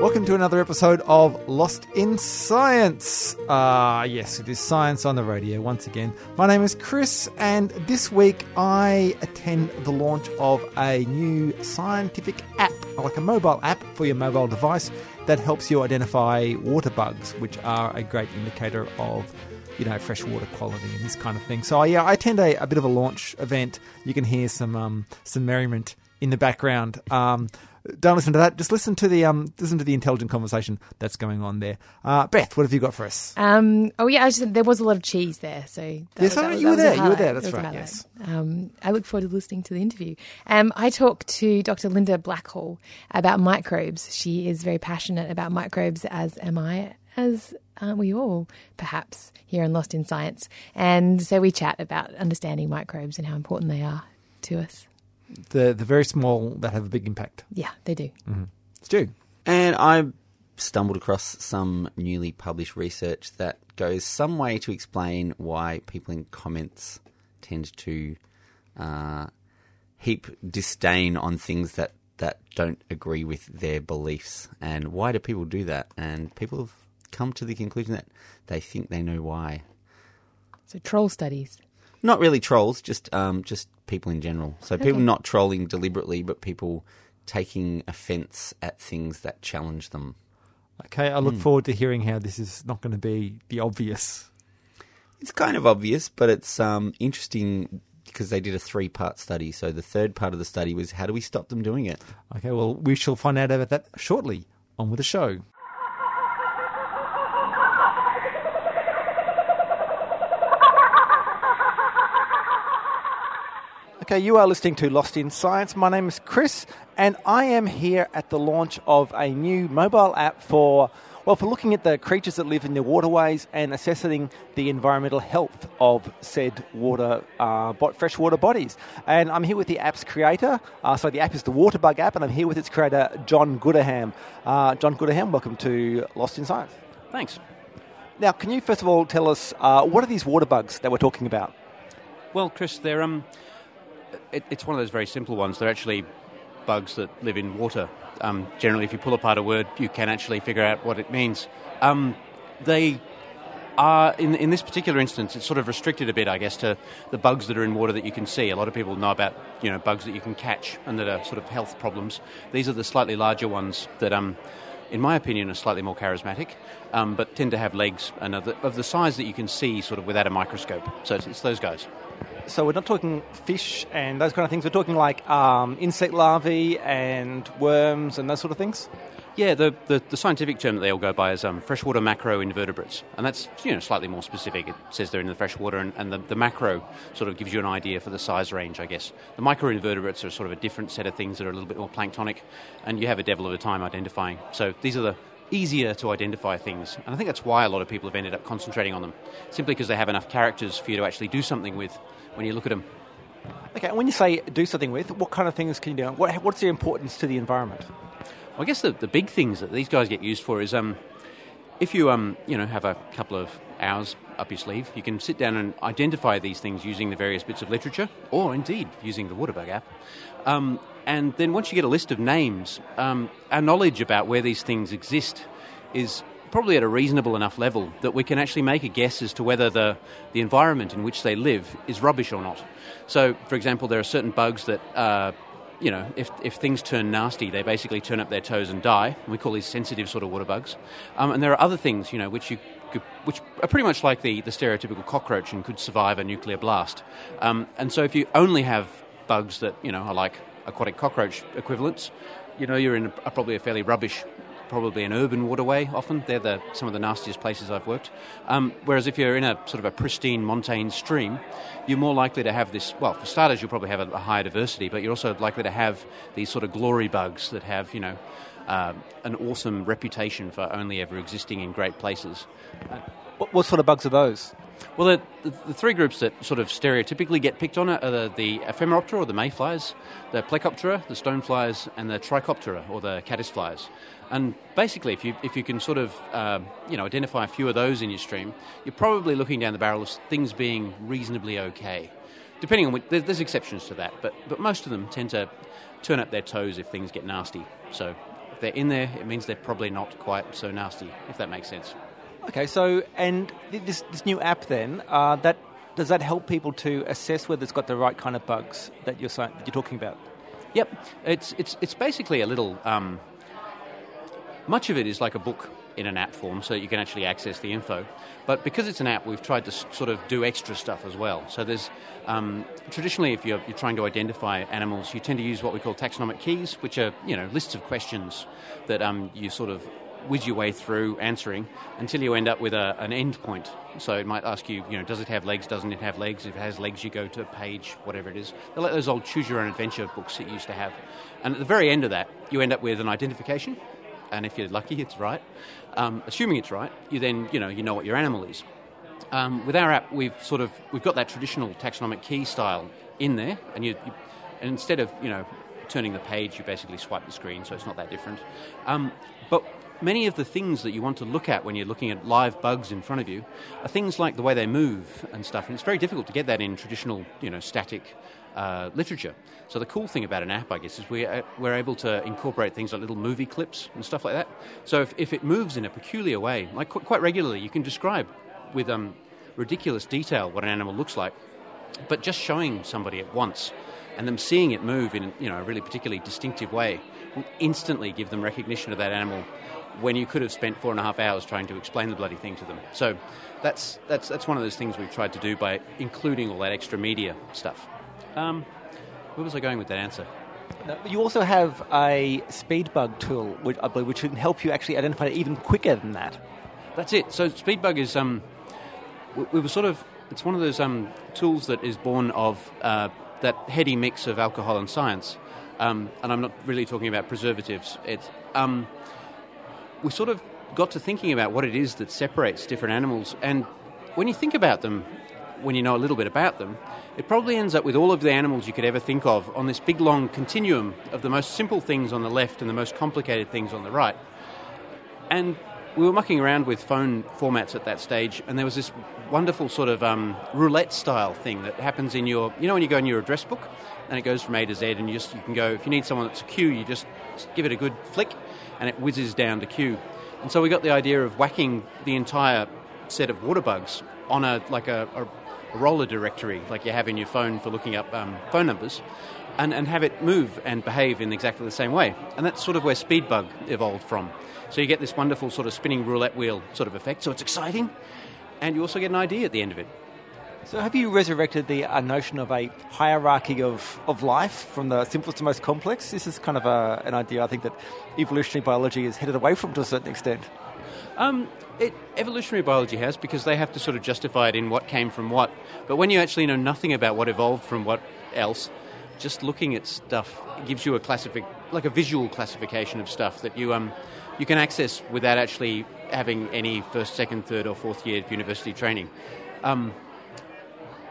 Welcome to another episode of Lost in Science. Ah, yes, it is science on the radio once again. My name is Chris, and this week I attend the launch of a new scientific app, like a mobile app for your mobile device that helps you identify water bugs, which are a great indicator of you know, freshwater quality and this kind of thing. So yeah, I attend a, a bit of a launch event. You can hear some um, some merriment in the background. Um, don't listen to that. Just listen to the um, listen to the intelligent conversation that's going on there. Uh, Beth, what have you got for us? Um, oh yeah, I just, there was a lot of cheese there, so that Yes, that was- you were that a there, you were there, that's right, yes. Um, I look forward to listening to the interview. Um, I talked to Dr. Linda Blackall about microbes. She is very passionate about microbes, as am I, as aren't we all, perhaps, here in Lost in Science. And so we chat about understanding microbes and how important they are to us. The the very small that have a big impact. Yeah, they do. Stu, And I stumbled across some newly published research that goes some way to explain why people in comments tend to uh, heap disdain on things that, that don't agree with their beliefs. And why do people do that? And people have come to the conclusion that they think they know why. So troll studies. Not really trolls, just um, just people in general. So people not trolling deliberately, but people taking offence at things that challenge them. okay, I look forward to hearing how this is not going to be the obvious. It's kind of obvious, but it's um, interesting because they did a three part study. So the third part of the study was how do we stop them doing it? Okay, well, we shall find out about that shortly. On with the show. Okay, you are listening to Lost in Science. My name is Chris, and I am here at the launch of a new mobile app for, well, for looking at the creatures that live in the waterways and assessing the environmental health of said water, uh, freshwater bodies. And I'm here with the app's creator. Uh, so the app is the Waterbug app, and I'm here with its creator, John Gooderham. Uh, John Gooderham, welcome to Lost in Science. Thanks. Now, can you first of all tell us uh, what are these water bugs that we're talking about? Well, Chris, they're um, it, it's one of those very simple ones. They're actually bugs that live in water. Um, generally, if you pull apart a word, you can actually figure out what it means. Um, they are in in this particular instance, it's sort of restricted a bit, I guess, to the bugs that are in water that you can see. A lot of people know about you know bugs that you can catch and that are sort of health problems. These are the slightly larger ones that um. In my opinion, are slightly more charismatic, um, but tend to have legs and of the size that you can see sort of without a microscope. So it's, it's those guys. So we're not talking fish and those kind of things. We're talking like um, insect larvae and worms and those sort of things. Yeah, the, the, the scientific term that they all go by is um, freshwater macroinvertebrates, and that's you know slightly more specific. It says they're in the freshwater, and, and the, the macro sort of gives you an idea for the size range, I guess. The microinvertebrates are sort of a different set of things that are a little bit more planktonic, and you have a devil of a time identifying. So these are the easier to identify things, and I think that's why a lot of people have ended up concentrating on them, simply because they have enough characters for you to actually do something with when you look at them. Okay, and when you say do something with, what kind of things can you do? What, what's the importance to the environment? Well, I guess the, the big things that these guys get used for is um, if you um, you know have a couple of hours up your sleeve, you can sit down and identify these things using the various bits of literature, or indeed using the Waterbug app. Um, and then once you get a list of names, um, our knowledge about where these things exist is probably at a reasonable enough level that we can actually make a guess as to whether the, the environment in which they live is rubbish or not. So, for example, there are certain bugs that, uh, you know, if, if things turn nasty, they basically turn up their toes and die. We call these sensitive sort of water bugs. Um, and there are other things, you know, which you could, which are pretty much like the, the stereotypical cockroach and could survive a nuclear blast. Um, and so if you only have bugs that, you know, are like aquatic cockroach equivalents, you know, you're in a, probably a fairly rubbish probably an urban waterway. Often they're the, some of the nastiest places I've worked. Um, whereas if you're in a sort of a pristine montane stream, you're more likely to have this. Well, for starters, you'll probably have a, a higher diversity, but you're also likely to have these sort of glory bugs that have you know uh, an awesome reputation for only ever existing in great places. What, what sort of bugs are those? Well, the, the, three groups that sort of stereotypically get picked on are the, the Ephemeroptera, or the mayflies, the Plecoptera, the stoneflies, and the Trichoptera, or the caddisflies. And basically, if you, if you can sort of uh, you know, identify a few of those in your stream, you're probably looking down the barrel of things being reasonably okay. Depending on which, there's exceptions to that, but, but most of them tend to turn up their toes if things get nasty. So if they're in there, it means they're probably not quite so nasty, if that makes sense. Okay, so and this this new app then uh, that does that help people to assess whether it's got the right kind of bugs that you're that you're talking about? Yep, it's it's it's basically a little. Um, much of it is like a book in an app form, so you can actually access the info. But because it's an app, we've tried to sort of do extra stuff as well. So there's um, traditionally, if you're, you're, trying to identify animals, you tend to use what we call taxonomic keys, which are you know lists of questions that um, you sort of whiz your way through answering until you end up with a, an end point. So it might ask you, you know, does it have legs? Doesn't it have legs? If it has legs, you go to a page, whatever it is. They're like those old choose your own adventure books that you used to have. And at the very end of that, you end up with an identification. And if you're lucky, it's right. Um, assuming it's right, you then, you know, you know what your animal is. Um, with our app, we've sort of we've got that traditional taxonomic key style in there, and you, you and instead of you know turning the page, you basically swipe the screen, so it's not that different. Um, but many of the things that you want to look at when you're looking at live bugs in front of you are things like the way they move and stuff. And it's very difficult to get that in traditional, you know, static uh, literature. So the cool thing about an app, I guess, is we're, we're able to incorporate things like little movie clips and stuff like that. So if, if it moves in a peculiar way, like qu- quite regularly, you can describe with um, ridiculous detail what an animal looks like, but just showing somebody at once and them seeing it move in you know, a really particularly distinctive way will instantly give them recognition of that animal when you could have spent four and a half hours trying to explain the bloody thing to them. So that's, that's, that's one of those things we've tried to do by including all that extra media stuff. Um, where was I going with that answer? You also have a speedbug tool, which I believe, which can help you actually identify it even quicker than that. That's it. So speedbug is um, we, we were sort of it's one of those um, tools that is born of uh, that heady mix of alcohol and science. Um, and I'm not really talking about preservatives. It's um, we sort of got to thinking about what it is that separates different animals. And when you think about them, when you know a little bit about them, it probably ends up with all of the animals you could ever think of on this big long continuum of the most simple things on the left and the most complicated things on the right. And we were mucking around with phone formats at that stage, and there was this wonderful sort of um, roulette style thing that happens in your, you know, when you go in your address book and it goes from A to Z, and you just you can go if you need someone that's a Q, you just give it a good flick, and it whizzes down to Q. And so we got the idea of whacking the entire set of water bugs on a like a, a, a roller directory, like you have in your phone for looking up um, phone numbers, and, and have it move and behave in exactly the same way. And that's sort of where Speedbug evolved from. So you get this wonderful sort of spinning roulette wheel sort of effect. So it's exciting, and you also get an idea at the end of it. So, have you resurrected the uh, notion of a hierarchy of, of life from the simplest to most complex? This is kind of a, an idea I think that evolutionary biology is headed away from to a certain extent. Um, it, evolutionary biology has because they have to sort of justify it in what came from what. But when you actually know nothing about what evolved from what else, just looking at stuff gives you a classific, like a visual classification of stuff that you um, you can access without actually having any first, second, third, or fourth year university training. Um,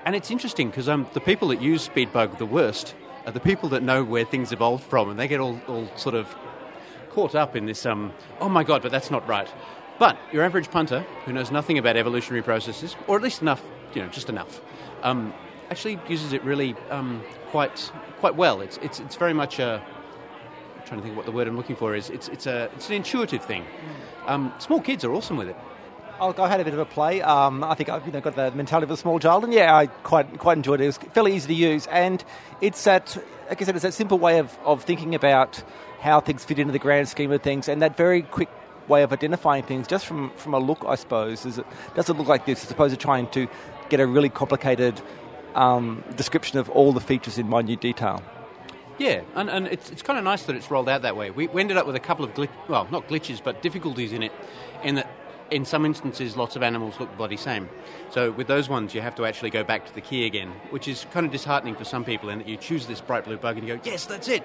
and it's interesting because um, the people that use Speedbug the worst are the people that know where things evolved from, and they get all, all sort of caught up in this. Um, oh my god, but that's not right. But your average punter who knows nothing about evolutionary processes, or at least enough, you know, just enough, um, actually uses it really um, quite quite well. It's it's it's very much a I'm trying to think what the word I'm looking for is. It's it's a it's an intuitive thing. Um, small kids are awesome with it. I had a bit of a play. Um, I think I've you know, got the mentality of a small child, and yeah, I quite quite enjoyed it. It was fairly easy to use, and it's that, like I said, it's that simple way of, of thinking about how things fit into the grand scheme of things, and that very quick way of identifying things just from, from a look, I suppose. Is it does it look like this as opposed to trying to get a really complicated um, description of all the features in minute detail? Yeah, and, and it's, it's kind of nice that it's rolled out that way. We, we ended up with a couple of glitch, well, not glitches, but difficulties in it, in that in some instances lots of animals look bloody same. So with those ones, you have to actually go back to the key again, which is kind of disheartening for some people. In that you choose this bright blue bug and you go, yes, that's it,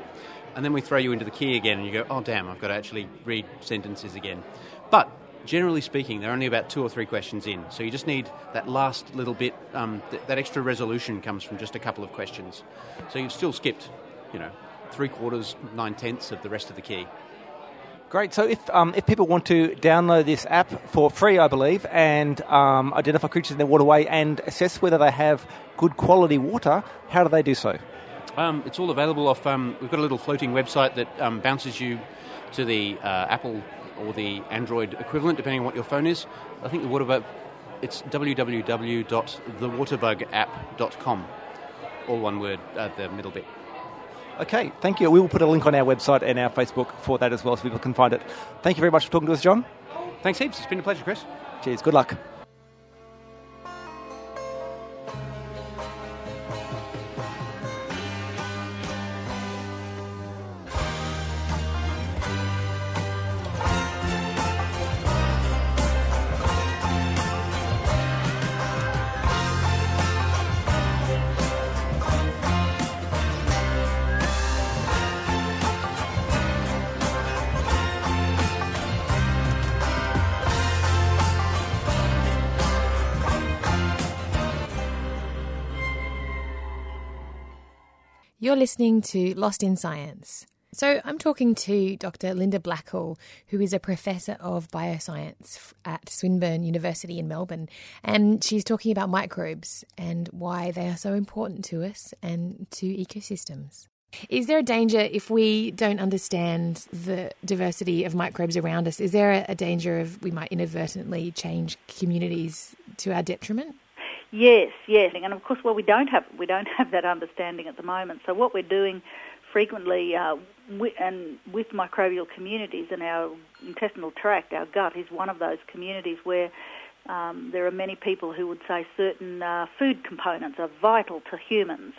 and then we throw you into the key again, and you go, oh damn, I've got to actually read sentences again. But generally speaking, they're only about two or three questions in. So you just need that last little bit, um, th- that extra resolution comes from just a couple of questions. So you've still skipped, you know, three quarters, nine tenths of the rest of the key. Great. So if um, if people want to download this app for free, I believe, and um, identify creatures in their waterway and assess whether they have good quality water, how do they do so? Um, it's all available off. Um, we've got a little floating website that um, bounces you to the uh, Apple or the Android equivalent, depending on what your phone is. I think the Waterbug, it's www.thewaterbugapp.com. All one word, uh, the middle bit. Okay, thank you. We will put a link on our website and our Facebook for that as well so people can find it. Thank you very much for talking to us, John. Thanks heaps. It's been a pleasure, Chris. Cheers. Good luck. You're listening to Lost in Science. So, I'm talking to Dr. Linda Blackall, who is a professor of bioscience at Swinburne University in Melbourne. And she's talking about microbes and why they are so important to us and to ecosystems. Is there a danger if we don't understand the diversity of microbes around us? Is there a, a danger of we might inadvertently change communities to our detriment? Yes, yes, and of course, well, we don't have we don't have that understanding at the moment. So what we're doing frequently, uh, with, and with microbial communities, and our intestinal tract, our gut, is one of those communities where um, there are many people who would say certain uh, food components are vital to humans.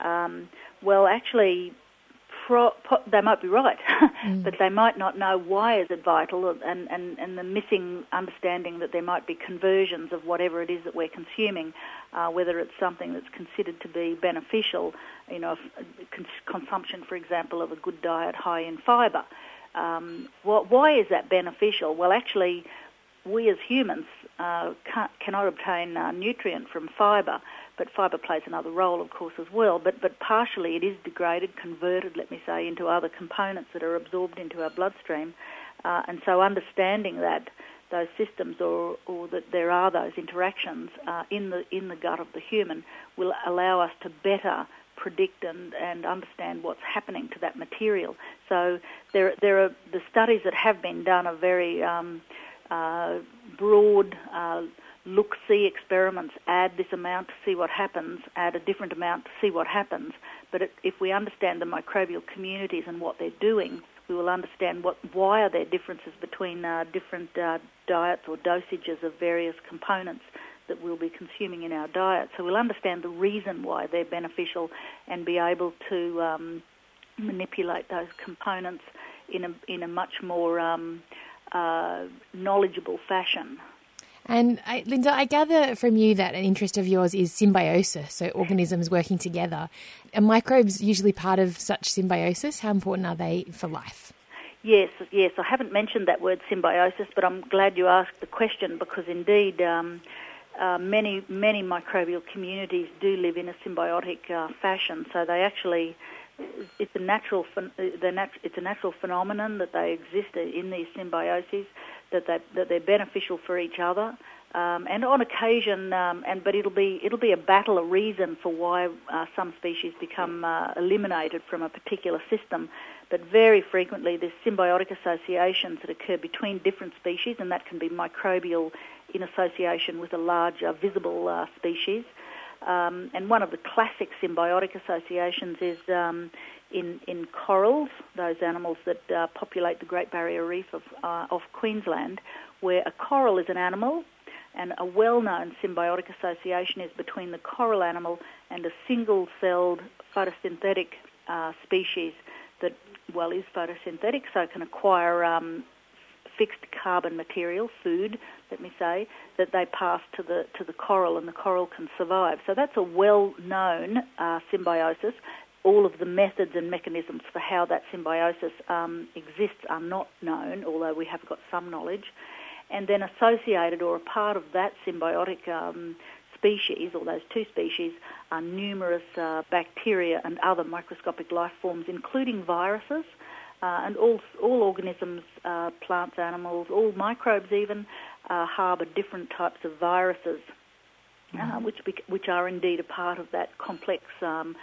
Um, well, actually, pro, po, they might be right, mm. but they might not know why is it vital, and, and, and the missing understanding that there might be conversions of whatever it is that we're consuming, uh, whether it's something that's considered to be beneficial, you know, cons- consumption, for example, of a good diet high in fibre. Um, what, why is that beneficial? Well, actually, we as humans uh, cannot obtain uh, nutrient from fibre but fibre plays another role, of course, as well. But, but partially it is degraded, converted, let me say, into other components that are absorbed into our bloodstream. Uh, and so understanding that those systems or, or that there are those interactions uh, in, the, in the gut of the human will allow us to better predict and, and understand what's happening to that material. So there, there are the studies that have been done are very um, uh, broad, uh, look see experiments, add this amount to see what happens, add a different amount to see what happens. But it, if we understand the microbial communities and what they're doing, we will understand what why are there differences between uh, different uh, diets or dosages of various components that we'll be consuming in our diet. So we'll understand the reason why they're beneficial and be able to um, manipulate those components in a in a much more um, uh, knowledgeable fashion. And I, Linda, I gather from you that an interest of yours is symbiosis, so organisms working together. Are microbes usually part of such symbiosis? How important are they for life? Yes, yes. I haven't mentioned that word symbiosis, but I'm glad you asked the question because indeed um, uh, many many microbial communities do live in a symbiotic uh, fashion. So they actually it's a natural it's a natural phenomenon that they exist in these symbioses that they that they're beneficial for each other. Um, and on occasion, um, and but it'll be it'll be a battle, a reason for why uh, some species become uh, eliminated from a particular system. But very frequently, there's symbiotic associations that occur between different species, and that can be microbial in association with a larger visible uh, species. Um, and one of the classic symbiotic associations is um, in, in corals, those animals that uh, populate the Great Barrier Reef of, uh, of Queensland, where a coral is an animal and a well-known symbiotic association is between the coral animal and a single-celled photosynthetic uh, species that, well, is photosynthetic, so can acquire um, fixed carbon material, food, let me say, that they pass to the to the coral, and the coral can survive. So that's a well-known uh, symbiosis. All of the methods and mechanisms for how that symbiosis um, exists are not known, although we have got some knowledge. And then associated or a part of that symbiotic um, species, or those two species, are numerous uh, bacteria and other microscopic life forms, including viruses. Uh, and all, all organisms, uh, plants, animals, all microbes even, uh, harbour different types of viruses, mm-hmm. which, which are indeed a part of that complex um,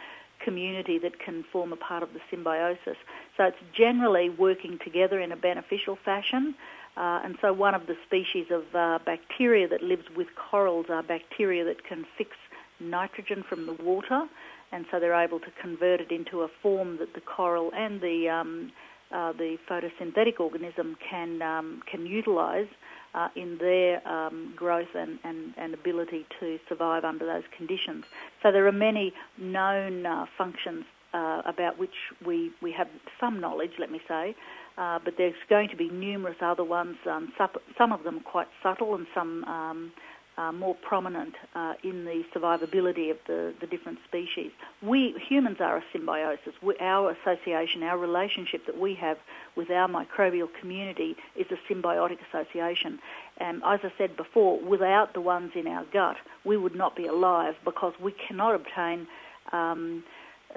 community that can form a part of the symbiosis. So it's generally working together in a beneficial fashion. Uh, and so one of the species of uh, bacteria that lives with corals are bacteria that can fix nitrogen from the water, and so they're able to convert it into a form that the coral and the um, uh, the photosynthetic organism can um, can utilise uh, in their um, growth and, and, and ability to survive under those conditions. So there are many known uh, functions uh, about which we, we have some knowledge, let me say, uh, but there's going to be numerous other ones, um, some of them quite subtle and some um, uh, more prominent uh, in the survivability of the, the different species. We humans are a symbiosis. We, our association, our relationship that we have with our microbial community is a symbiotic association. And as I said before, without the ones in our gut, we would not be alive because we cannot obtain. Um,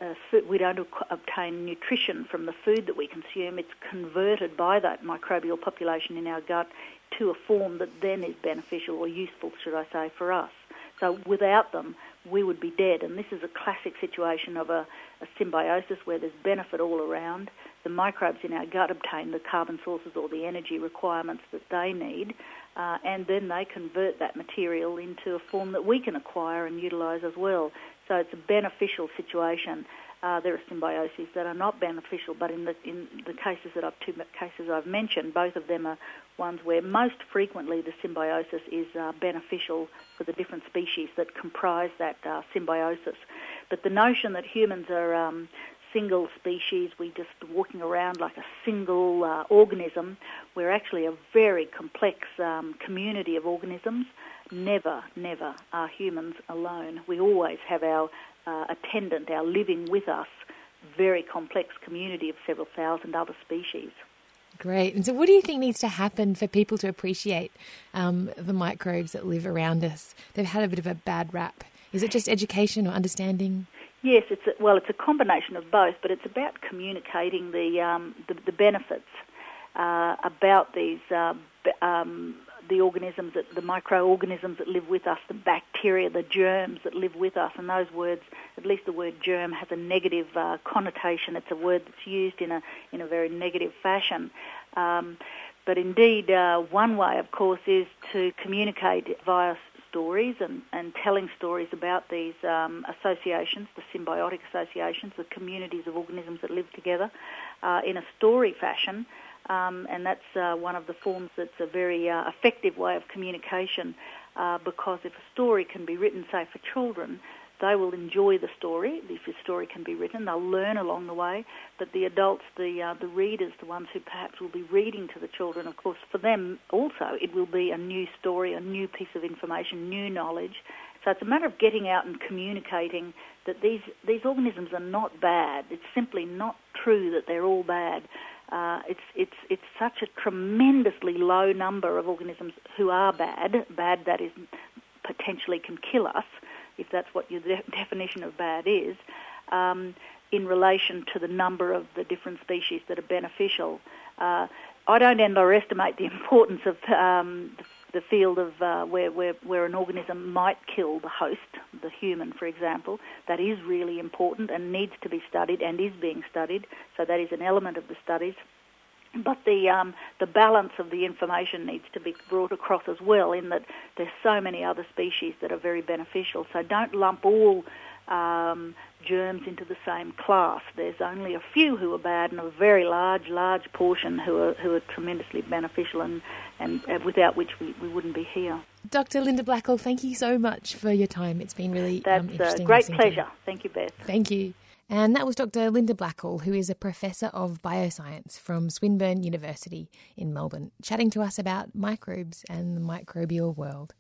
uh, food, we don't obtain nutrition from the food that we consume. It's converted by that microbial population in our gut to a form that then is beneficial or useful, should I say, for us. So without them, we would be dead. And this is a classic situation of a, a, symbiosis where there's benefit all around. The microbes in our gut obtain the carbon sources or the energy requirements that they need, uh, and then they convert that material into a form that we can acquire and utilise as well. So it's a beneficial situation. Uh, there are symbioses that are not beneficial, but in the in the cases that I've two cases I've mentioned, both of them are ones where most frequently the symbiosis is uh, beneficial for the different species that comprise that uh, symbiosis. But the notion that humans are um, single species, we just walking around like a single uh, organism, we're actually a very complex um, community of organisms. Never, never are humans alone. We always have our uh, attendant, our living with us, very complex community of several thousand other species. Great. And so, what do you think needs to happen for people to appreciate um, the microbes that live around us? They've had a bit of a bad rap. Is it just education or understanding? Yes, it's a, well, it's a combination of both, but it's about communicating the um, the, the, benefits uh, about these uh, um, the organisms that the microorganisms that live with us, the bacteria, the germs that live with us, and those words, at least the word germ, has a negative uh, connotation. It's a word that's used in a in a very negative fashion. Um, but indeed, uh, one way, of course, is to communicate via stories and, and telling stories about these um, associations, the symbiotic associations, the communities of organisms that live together, uh, in a story fashion. Um, and that's uh, one of the forms that's a very uh, effective way of communication uh, because if a story can be written, say, for children, they will enjoy the story. If the story can be written, they'll learn along the way. But the adults, the uh, the readers, the ones who perhaps will be reading to the children, of course, for them also, it will be a new story, a new piece of information, new knowledge. So it's a matter of getting out and communicating that these these organisms are not bad. It's simply not true that they're all bad. Uh, it's it's it's such a tremendously low number of organisms who are bad. Bad that is potentially can kill us, if that's what your de- definition of bad is. Um, in relation to the number of the different species that are beneficial, uh, I don't underestimate the importance of um, the field of uh, where, where, where an organism might kill the host, the human, for example, that is really important and needs to be studied and is being studied. So that is an element of the studies. But the um, the balance of the information needs to be brought across as well. In that there's so many other species that are very beneficial. So don't lump all um, germs into the same class. There's only a few who are bad and a very large, large portion who are, who are tremendously beneficial and, and uh, without which we, we wouldn't be here. Dr. Linda Blackall, thank you so much for your time. It's been really That's um, interesting. a great pleasure. Thank you, Beth. Thank you. And that was Dr. Linda Blackall, who is a professor of bioscience from Swinburne University in Melbourne, chatting to us about microbes and the microbial world.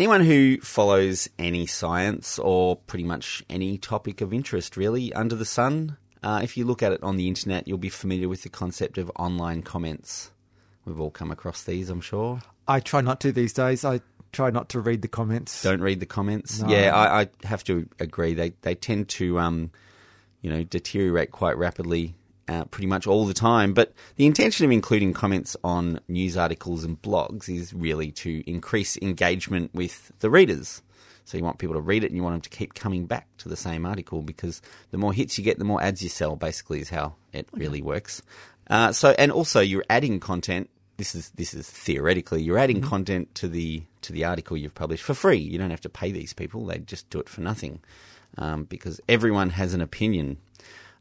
Anyone who follows any science or pretty much any topic of interest, really, under the sun, uh, if you look at it on the internet, you'll be familiar with the concept of online comments. We've all come across these, I'm sure. I try not to these days. I try not to read the comments. Don't read the comments. No. Yeah, I, I have to agree. They they tend to, um, you know, deteriorate quite rapidly, uh, pretty much all the time. But the intention of including comments on news articles and blogs is really to increase engagement with the readers. So you want people to read it, and you want them to keep coming back to the same article because the more hits you get, the more ads you sell. Basically, is how it really works. Uh, so, and also you're adding content. This is this is theoretically you're adding content to the to the article you've published for free. You don't have to pay these people; they just do it for nothing um, because everyone has an opinion.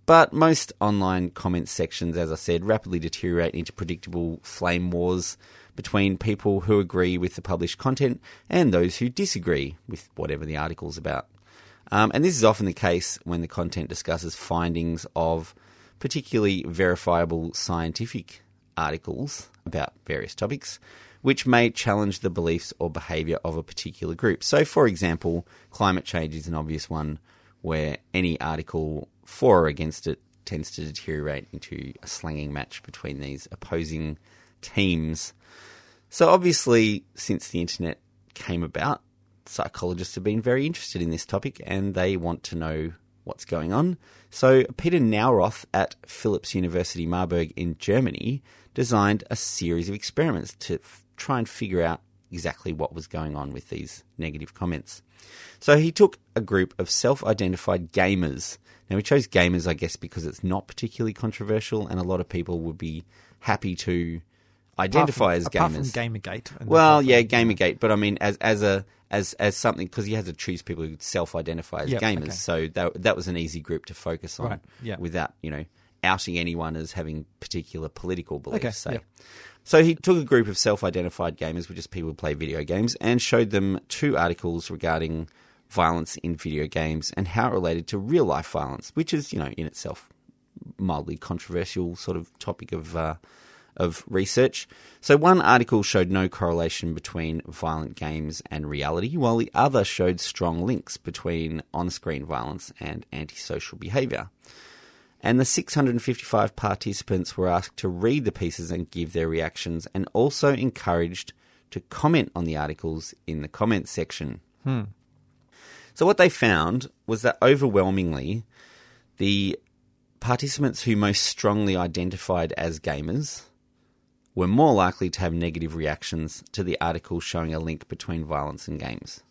But most online comment sections, as I said, rapidly deteriorate into predictable flame wars between people who agree with the published content and those who disagree with whatever the article's about. Um, and this is often the case when the content discusses findings of particularly verifiable scientific articles about various topics, which may challenge the beliefs or behaviour of a particular group. So, for example, climate change is an obvious one where any article for or against it tends to deteriorate into a slanging match between these opposing teams. So, obviously, since the internet came about, psychologists have been very interested in this topic and they want to know what's going on. So, Peter Nauroth at Philipps University Marburg in Germany designed a series of experiments to f- try and figure out exactly what was going on with these negative comments. So, he took a group of self identified gamers. Now, we chose gamers, I guess, because it's not particularly controversial and a lot of people would be happy to identify Apart as from, apart gamers. from Gamergate. and Well, yeah, sort of thing. Gamergate, but I mean, as as a as as something because you had to choose people who self-identify as Yep, gamers, okay. so that that was an easy group to focus on, Right, yeah. without you know outing anyone as having particular political beliefs. Okay, say. yep. So he took a group of self-identified gamers, which is people who play video games, and showed them two articles regarding violence in video games and how it related to real life violence, which is you know in itself mildly controversial sort of topic of uh, of research. So one article showed no correlation between violent games and reality, while the other showed strong links between on-screen violence and antisocial behavior. And the 655 participants were asked to read the pieces and give their reactions, and also encouraged to comment on the articles in the comments section. Hmm. So what they found was that overwhelmingly, the participants who most strongly identified as gamers were more likely to have negative reactions to the article showing a link between violence and games.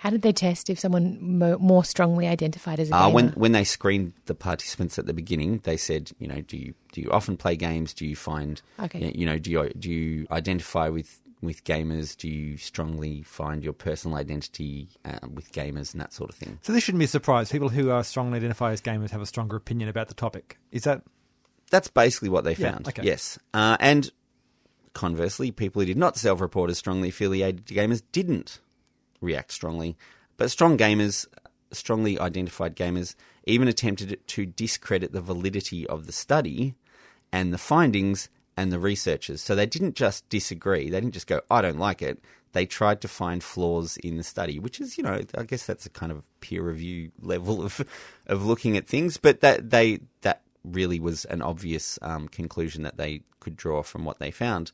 How did they test if someone mo- more strongly identified as a Uh, gamer? when when they screened the participants at the beginning, they said, you know, do you do you often play games? Do you find, Okay. you know, do you do you identify with with gamers? Do you strongly find your personal identity uh, with gamers and that sort of thing? So this shouldn't be a surprise. People who are strongly identified as gamers have a stronger opinion about the topic. Is that That's basically what they Yeah, found. okay. Yes, uh, and conversely, people who did not self-report as strongly affiliated to gamers didn't react strongly. But strong gamers, strongly identified gamers, even attempted to discredit the validity of the study and the findings and the researchers. So they didn't just disagree. They didn't just go, "I don't like it." They tried to find flaws in the study, which is, you know, I guess that's a kind of peer review level of of looking at things. But that they that really was an obvious um, conclusion that they could draw from what they found.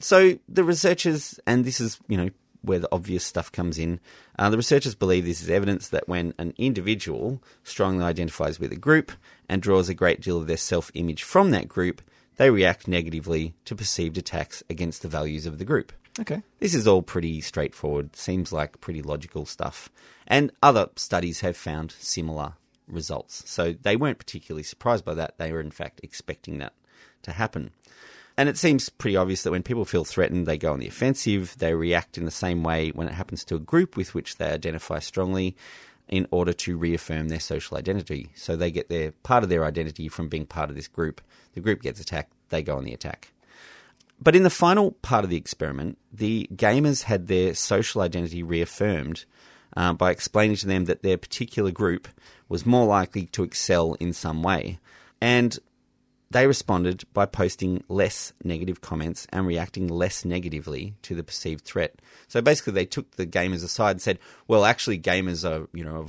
So the researchers, and this is, you know, where the obvious stuff comes in, uh, the researchers believe this is evidence that when an individual strongly identifies with a group and draws a great deal of their self image from that group, they react negatively to perceived attacks against the values of the group. okay? This is all pretty straightforward, seems like pretty logical stuff. And other studies have found similar results. So they weren't particularly surprised by that. They were, in fact, expecting that to happen. And it seems pretty obvious that when people feel threatened, they go on the offensive. They react in the same way when it happens to a group with which they identify strongly in order to reaffirm their social identity. So they get their part of their identity from being part of this group. The group gets attacked, they go on the attack. but in the final part of the experiment, the gamers had their social identity reaffirmed uh, by explaining to them that their particular group was more likely to excel in some way. And they responded by posting less negative comments and reacting less negatively to the perceived threat. So basically, they took the gamers aside and said, "Well, actually, gamers are you know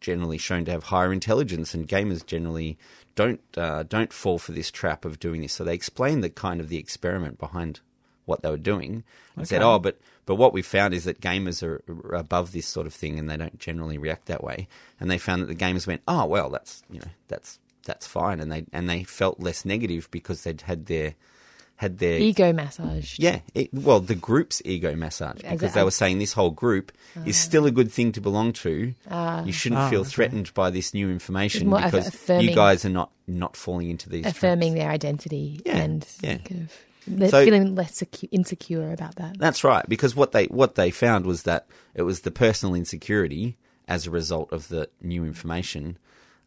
generally shown to have higher intelligence, and gamers generally don't uh, don't fall for this trap of doing this." So they explained the kind of the experiment behind what they were doing and okay. said, "Oh, but but what we found is that gamers are above this sort of thing, and they don't generally react that way." And they found that the gamers went, "Oh, well, that's you know that's that's fine, and they and they felt less negative because they'd had their had their ego massage. Yeah, it, well, the group's ego massage because they were saying this whole group uh, is still a good thing to belong to. Uh, you shouldn't oh, feel okay. threatened by this new information because affirming, you guys are not not falling into these affirming traps. their identity yeah, and yeah. Kind of so, feeling less secu- insecure about that. That's right, because what they what they found was that it was the personal insecurity as a result of the new information.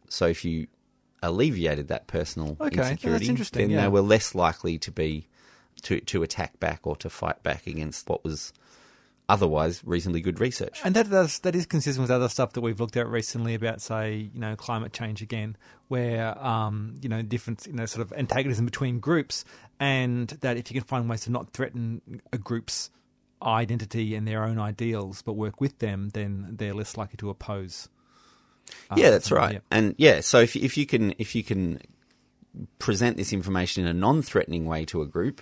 So if you alleviated that personal okay, insecurity, then yeah. they were less likely to be to to attack back or to fight back against what was otherwise reasonably good research. And that does, that is consistent with other stuff that we've looked at recently about, say, you know, climate change again, where um, you know different you know sort of antagonism between groups, and that if you can find ways to not threaten a group's identity and their own ideals, but work with them, then they're less likely to oppose yeah, that's right. And yeah, so if if you can if you can present this information in a non-threatening way to a group,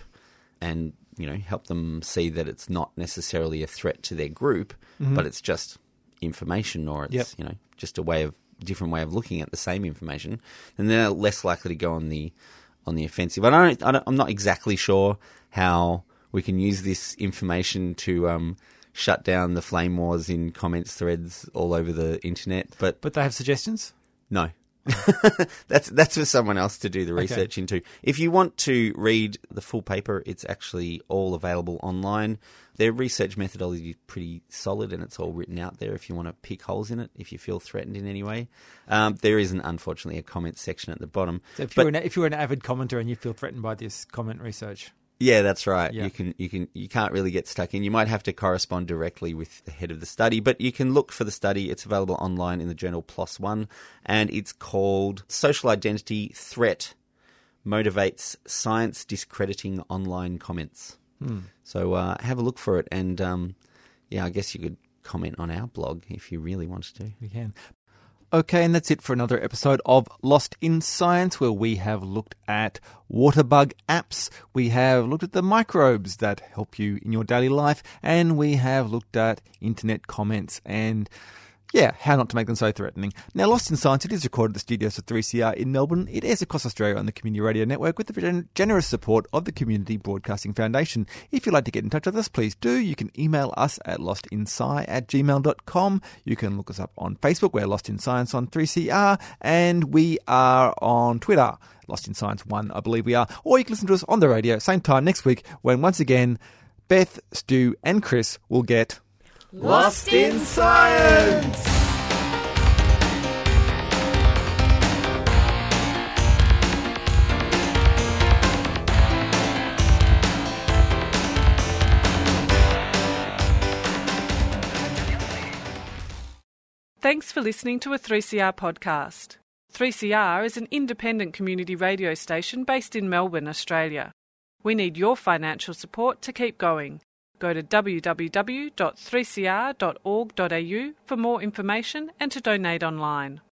and you know help them see that it's not necessarily a threat to their group, mm-hmm. but it's just information or it's yep. you know just a way of different way of looking at the same information, then they're less likely to go on the on the offensive. I don't, I don't I'm not exactly sure how we can use this information to um, shut down the flame wars in comments threads all over the internet. But but they have suggestions. No, that's that's for someone else to do the research okay. into. If you want to read the full paper, it's actually all available online. Their research methodology is pretty solid, and it's all written out there. If you want to pick holes in it, if you feel threatened in any way, um, there isn't unfortunately a comment section at the bottom. So if you're, an, if you're an avid commenter and you feel threatened by this comment research, yeah, that's right. Yeah. You can you can you can't really get stuck in. You might have to correspond directly with the head of the study, but you can look for the study. It's available online in the journal One, and it's called "Social Identity Threat Motivates Science Discrediting Online Comments." Hmm. So uh, have a look for it, and um, yeah, I guess you could comment on our blog if you really wanted to. You can. Okay, and that's it for another episode of Lost in Science, where we have looked at water bug apps, we have looked at the microbes that help you in your daily life, and we have looked at internet comments and yeah, how not to make them so threatening. Now, Lost in Science, it is recorded at the studios of 3CR in Melbourne. It airs across Australia on the Community Radio Network with the generous support of the Community Broadcasting Foundation. If you'd like to get in touch with us, please do. You can email us at lostinsci at gmail.com. You can look us up on Facebook. We're Lost in Science on 3CR. And we are on Twitter. Lost in Science 1, I believe we are. Or you can listen to us on the radio, same time next week, when once again, Beth, Stu, and Chris will get Lost in Science! Thanks for listening to a 3CR podcast. 3CR is an independent community radio station based in Melbourne, Australia. We need your financial support to keep going. Go to www.3cr.org.au for more information and to donate online.